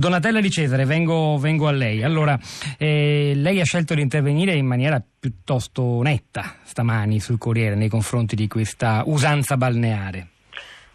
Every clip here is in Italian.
Donatella Di Cesare, vengo, vengo a lei. Allora, eh, lei ha scelto di intervenire in maniera piuttosto netta stamani sul Corriere nei confronti di questa usanza balneare.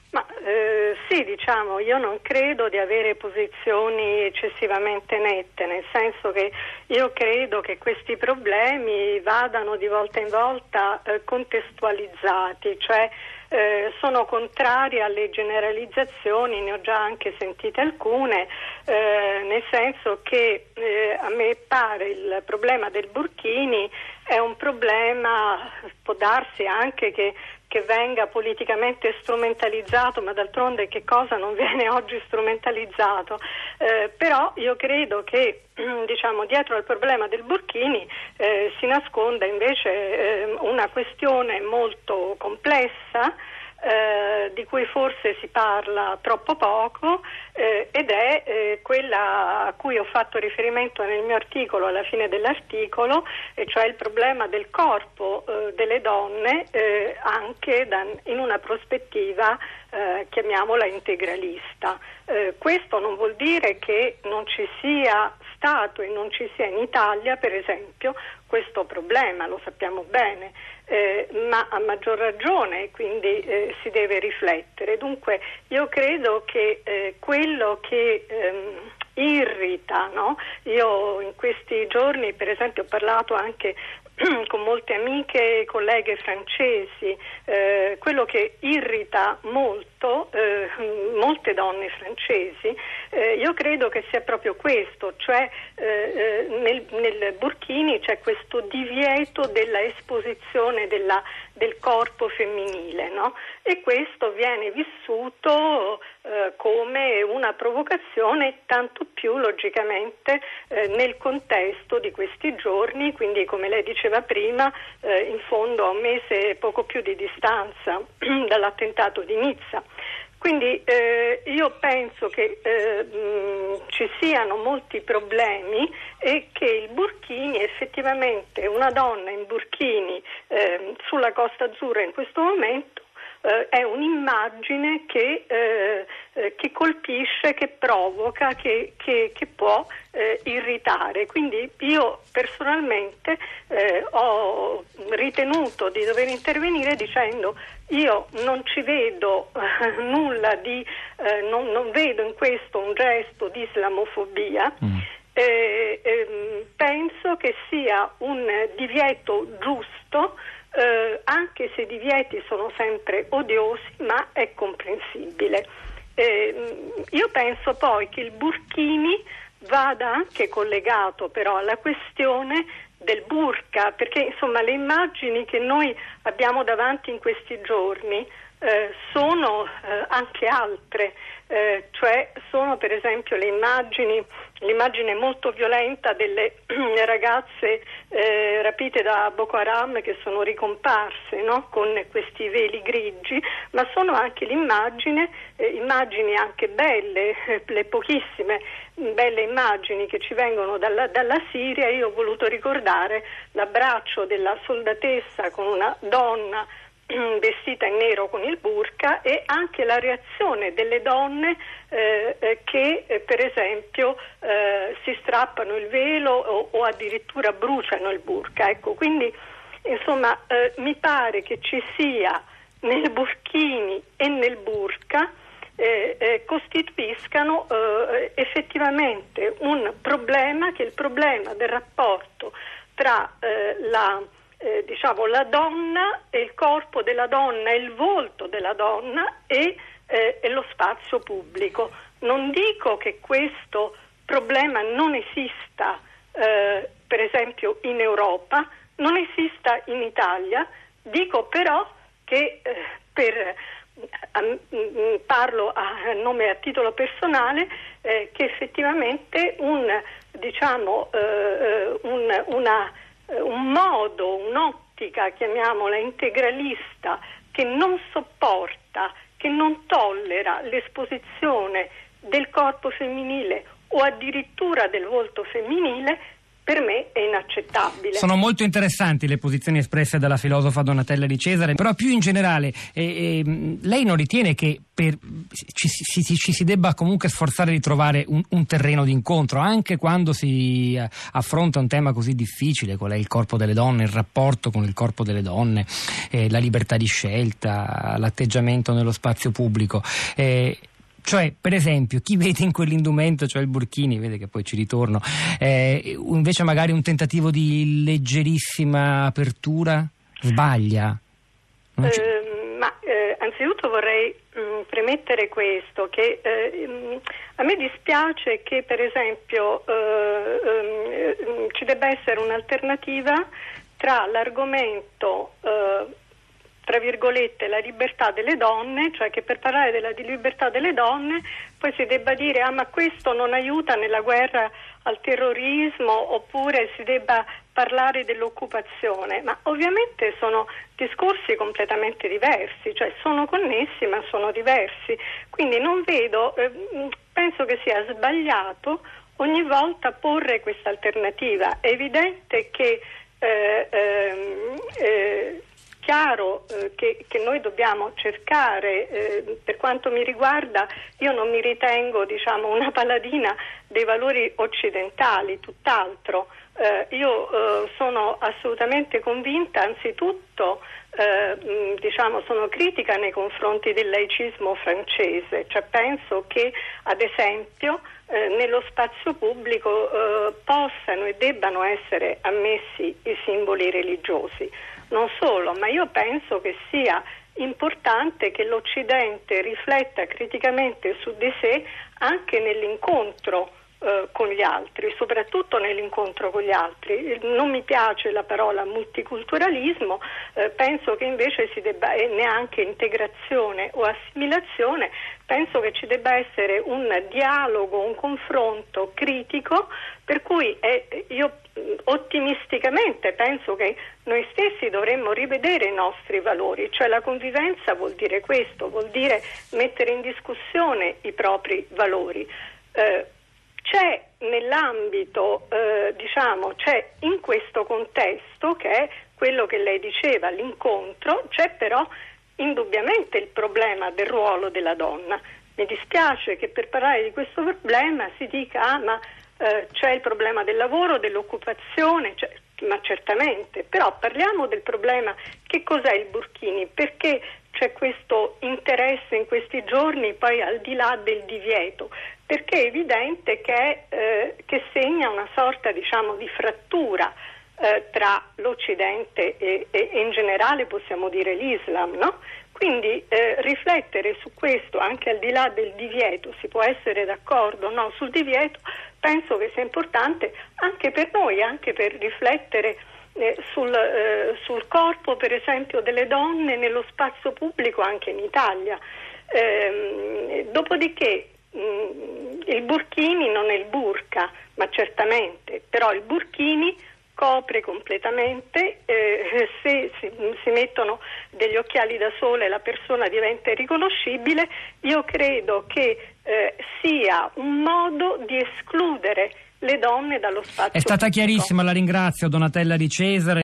Ma eh, sì, diciamo, io non credo di avere posizioni eccessivamente nette, nel senso che io credo che questi problemi vadano di volta in volta eh, contestualizzati, cioè eh, sono contraria alle generalizzazioni, ne ho già anche sentite alcune, eh, nel senso che eh, a me pare il problema del Burkini è un problema, può darsi anche che che venga politicamente strumentalizzato, ma d'altronde che cosa non viene oggi strumentalizzato? Eh, però io credo che diciamo, dietro al problema del Burkini eh, si nasconda invece eh, una questione molto complessa eh, di cui forse si parla troppo poco eh, ed è eh, quella a cui ho fatto riferimento nel mio articolo, alla fine dell'articolo, e cioè il problema del corpo eh, delle donne eh, anche da, in una prospettiva, chiamiamola integralista. questo non vuol dire che non ci sia stato e non ci sia in Italia, per esempio, questo problema, lo sappiamo bene eh, ma a maggior ragione, quindi eh, si deve riflettere. Dunque io credo che eh, quello che ehm, irrita, no? io in questi giorni per esempio ho parlato anche con molte amiche e colleghe francesi, eh, quello che irrita molto eh, molte donne francesi, eh, io credo che sia proprio questo, cioè eh, eh, nel, nel, Burkini c'è questo divieto della esposizione della, del corpo femminile no? e questo viene vissuto eh, come una provocazione tanto più logicamente nel contesto di questi giorni, quindi come lei dice diceva prima, eh, in fondo a un mese e poco più di distanza dall'attentato di Nizza. Quindi eh, io penso che eh, mh, ci siano molti problemi e che il Burkini effettivamente una donna in Burkini eh, sulla Costa Azzurra in questo momento eh, è un'immagine che, eh, eh, che, colpisce, che provoca, che, che, che può eh, irritare. Quindi io personalmente eh, ho ritenuto di dover intervenire dicendo io non ci vedo eh, nulla di, non, non, vedo in questo un gesto di islamofobia. Mm. Eh, ehm, penso che sia un divieto giusto eh, anche se i divieti sono sempre odiosi, ma è comprensibile. Io penso poi che il Burkini vada anche collegato però alla questione del burka, perché insomma le immagini che noi abbiamo davanti in questi giorni eh, sono eh, anche altre, eh, cioè sono per esempio le immagini, l'immagine molto violenta delle ragazze eh, rapite da Boko Haram che sono ricomparse no? con questi veli grigi, ma sono anche l'immagine, eh, immagini anche belle, le pochissime belle immagini che ci vengono dalla, dalla Siria. Io ho voluto ricordare l'abbraccio della soldatessa con una donna vestita in nero con il burka e anche la reazione delle donne eh, eh, che eh, per esempio eh, si strappano il velo o, o, addirittura bruciano il burka. Ecco, quindi insomma eh, mi pare che ci sia nel burkini e nel burka costituiscano effettivamente un problema che è il problema del rapporto tra la eh, diciamo, la donna e il corpo della donna e il volto della donna e, eh, e lo spazio pubblico. Non dico che questo problema non esista, eh, per esempio, in Europa, non esista in Italia, dico però che eh, per parlo a nome a titolo personale eh, che effettivamente un, diciamo, eh, un, una un modo, un'ottica, chiamiamola integralista, che non sopporta, che non tollera l'esposizione del corpo femminile o addirittura del volto femminile, per me è inaccettabile. Sono molto interessanti le posizioni espresse dalla filosofa Donatella di Cesare, però più in generale eh, eh, lei non ritiene che per, ci, ci, ci, si debba comunque sforzare di trovare un, un terreno d'incontro, anche quando si eh, affronta un tema così difficile, qual è il corpo delle donne, il rapporto con il corpo delle donne, eh, la libertà di scelta, l'atteggiamento nello spazio pubblico. Eh, cioè, per esempio, chi vede in quell'indumento, cioè il burkini, vede che poi ci ritorno, eh, invece magari un tentativo di leggerissima apertura, sbaglia? Eh, ma eh, anzitutto vorrei mh, mm, premettere questo, che mh, mm, a me dispiace che per esempio mh, eh, ehm, ci debba essere un'alternativa tra l'argomento eh, tra virgolette, la libertà delle donne, cioè che per parlare della libertà delle donne poi si debba dire ah ma questo non aiuta nella guerra al terrorismo oppure si debba parlare dell'occupazione, ma ovviamente sono discorsi completamente diversi, cioè sono connessi ma sono diversi, quindi non vedo, eh, penso che sia sbagliato ogni volta porre questa alternativa. È evidente che eh, ehm, eh, chiaro eh, che, che, noi dobbiamo cercare, eh, per quanto mi riguarda, io non mi ritengo diciamo, una paladina dei valori occidentali, tutt'altro. Eh, io eh, sono assolutamente convinta, anzitutto, eh, diciamo, sono critica nei confronti del laicismo francese, cioè penso che ad esempio eh, nello spazio pubblico possano e debbano essere ammessi i simboli religiosi. Non solo, ma io penso che sia importante che l'Occidente rifletta criticamente su di sé anche nell'incontro eh, con gli altri, soprattutto nell'incontro con gli altri. Non mi piace la parola multiculturalismo, eh, penso che invece si debba, e neanche integrazione o assimilazione, penso che ci debba essere un dialogo, un confronto critico, per cui eh, io ottimisticamente penso che noi stessi dovremmo rivedere i nostri valori, cioè la convivenza vuol dire questo, vuol dire mettere in discussione i propri valori. Eh, nell'ambito, eh, diciamo, c'è in questo contesto che è quello che lei diceva, l'incontro, c'è però indubbiamente il problema del ruolo della donna. Mi dispiace che per parlare di questo problema si dica ah, ma eh, c'è il problema del lavoro, dell'occupazione, cioè, ma certamente, però parliamo del problema che cos'è il burkini, perché c'è questo interesse in questi giorni poi al di là del divieto, perché è evidente che, eh, che segna una sorta diciamo, di frattura eh, tra l'Occidente e, e, in generale possiamo dire l'Islam, no? Quindi eh, riflettere su questo anche al di là del divieto, si può essere d'accordo o no sul divieto, penso che sia importante anche per noi, anche per riflettere eh, sul, eh, sul, corpo per esempio delle donne nello spazio pubblico anche in Italia. Ehm, dopodiché il burkini non è il burka, ma certamente, però il burkini copre completamente, eh, se si, si, mettono degli occhiali da sole la persona diventa irriconoscibile, io credo che eh, sia un modo di escludere le donne dallo spazio. È stata pubblico. chiarissima, la ringrazio Donatella di Cesare.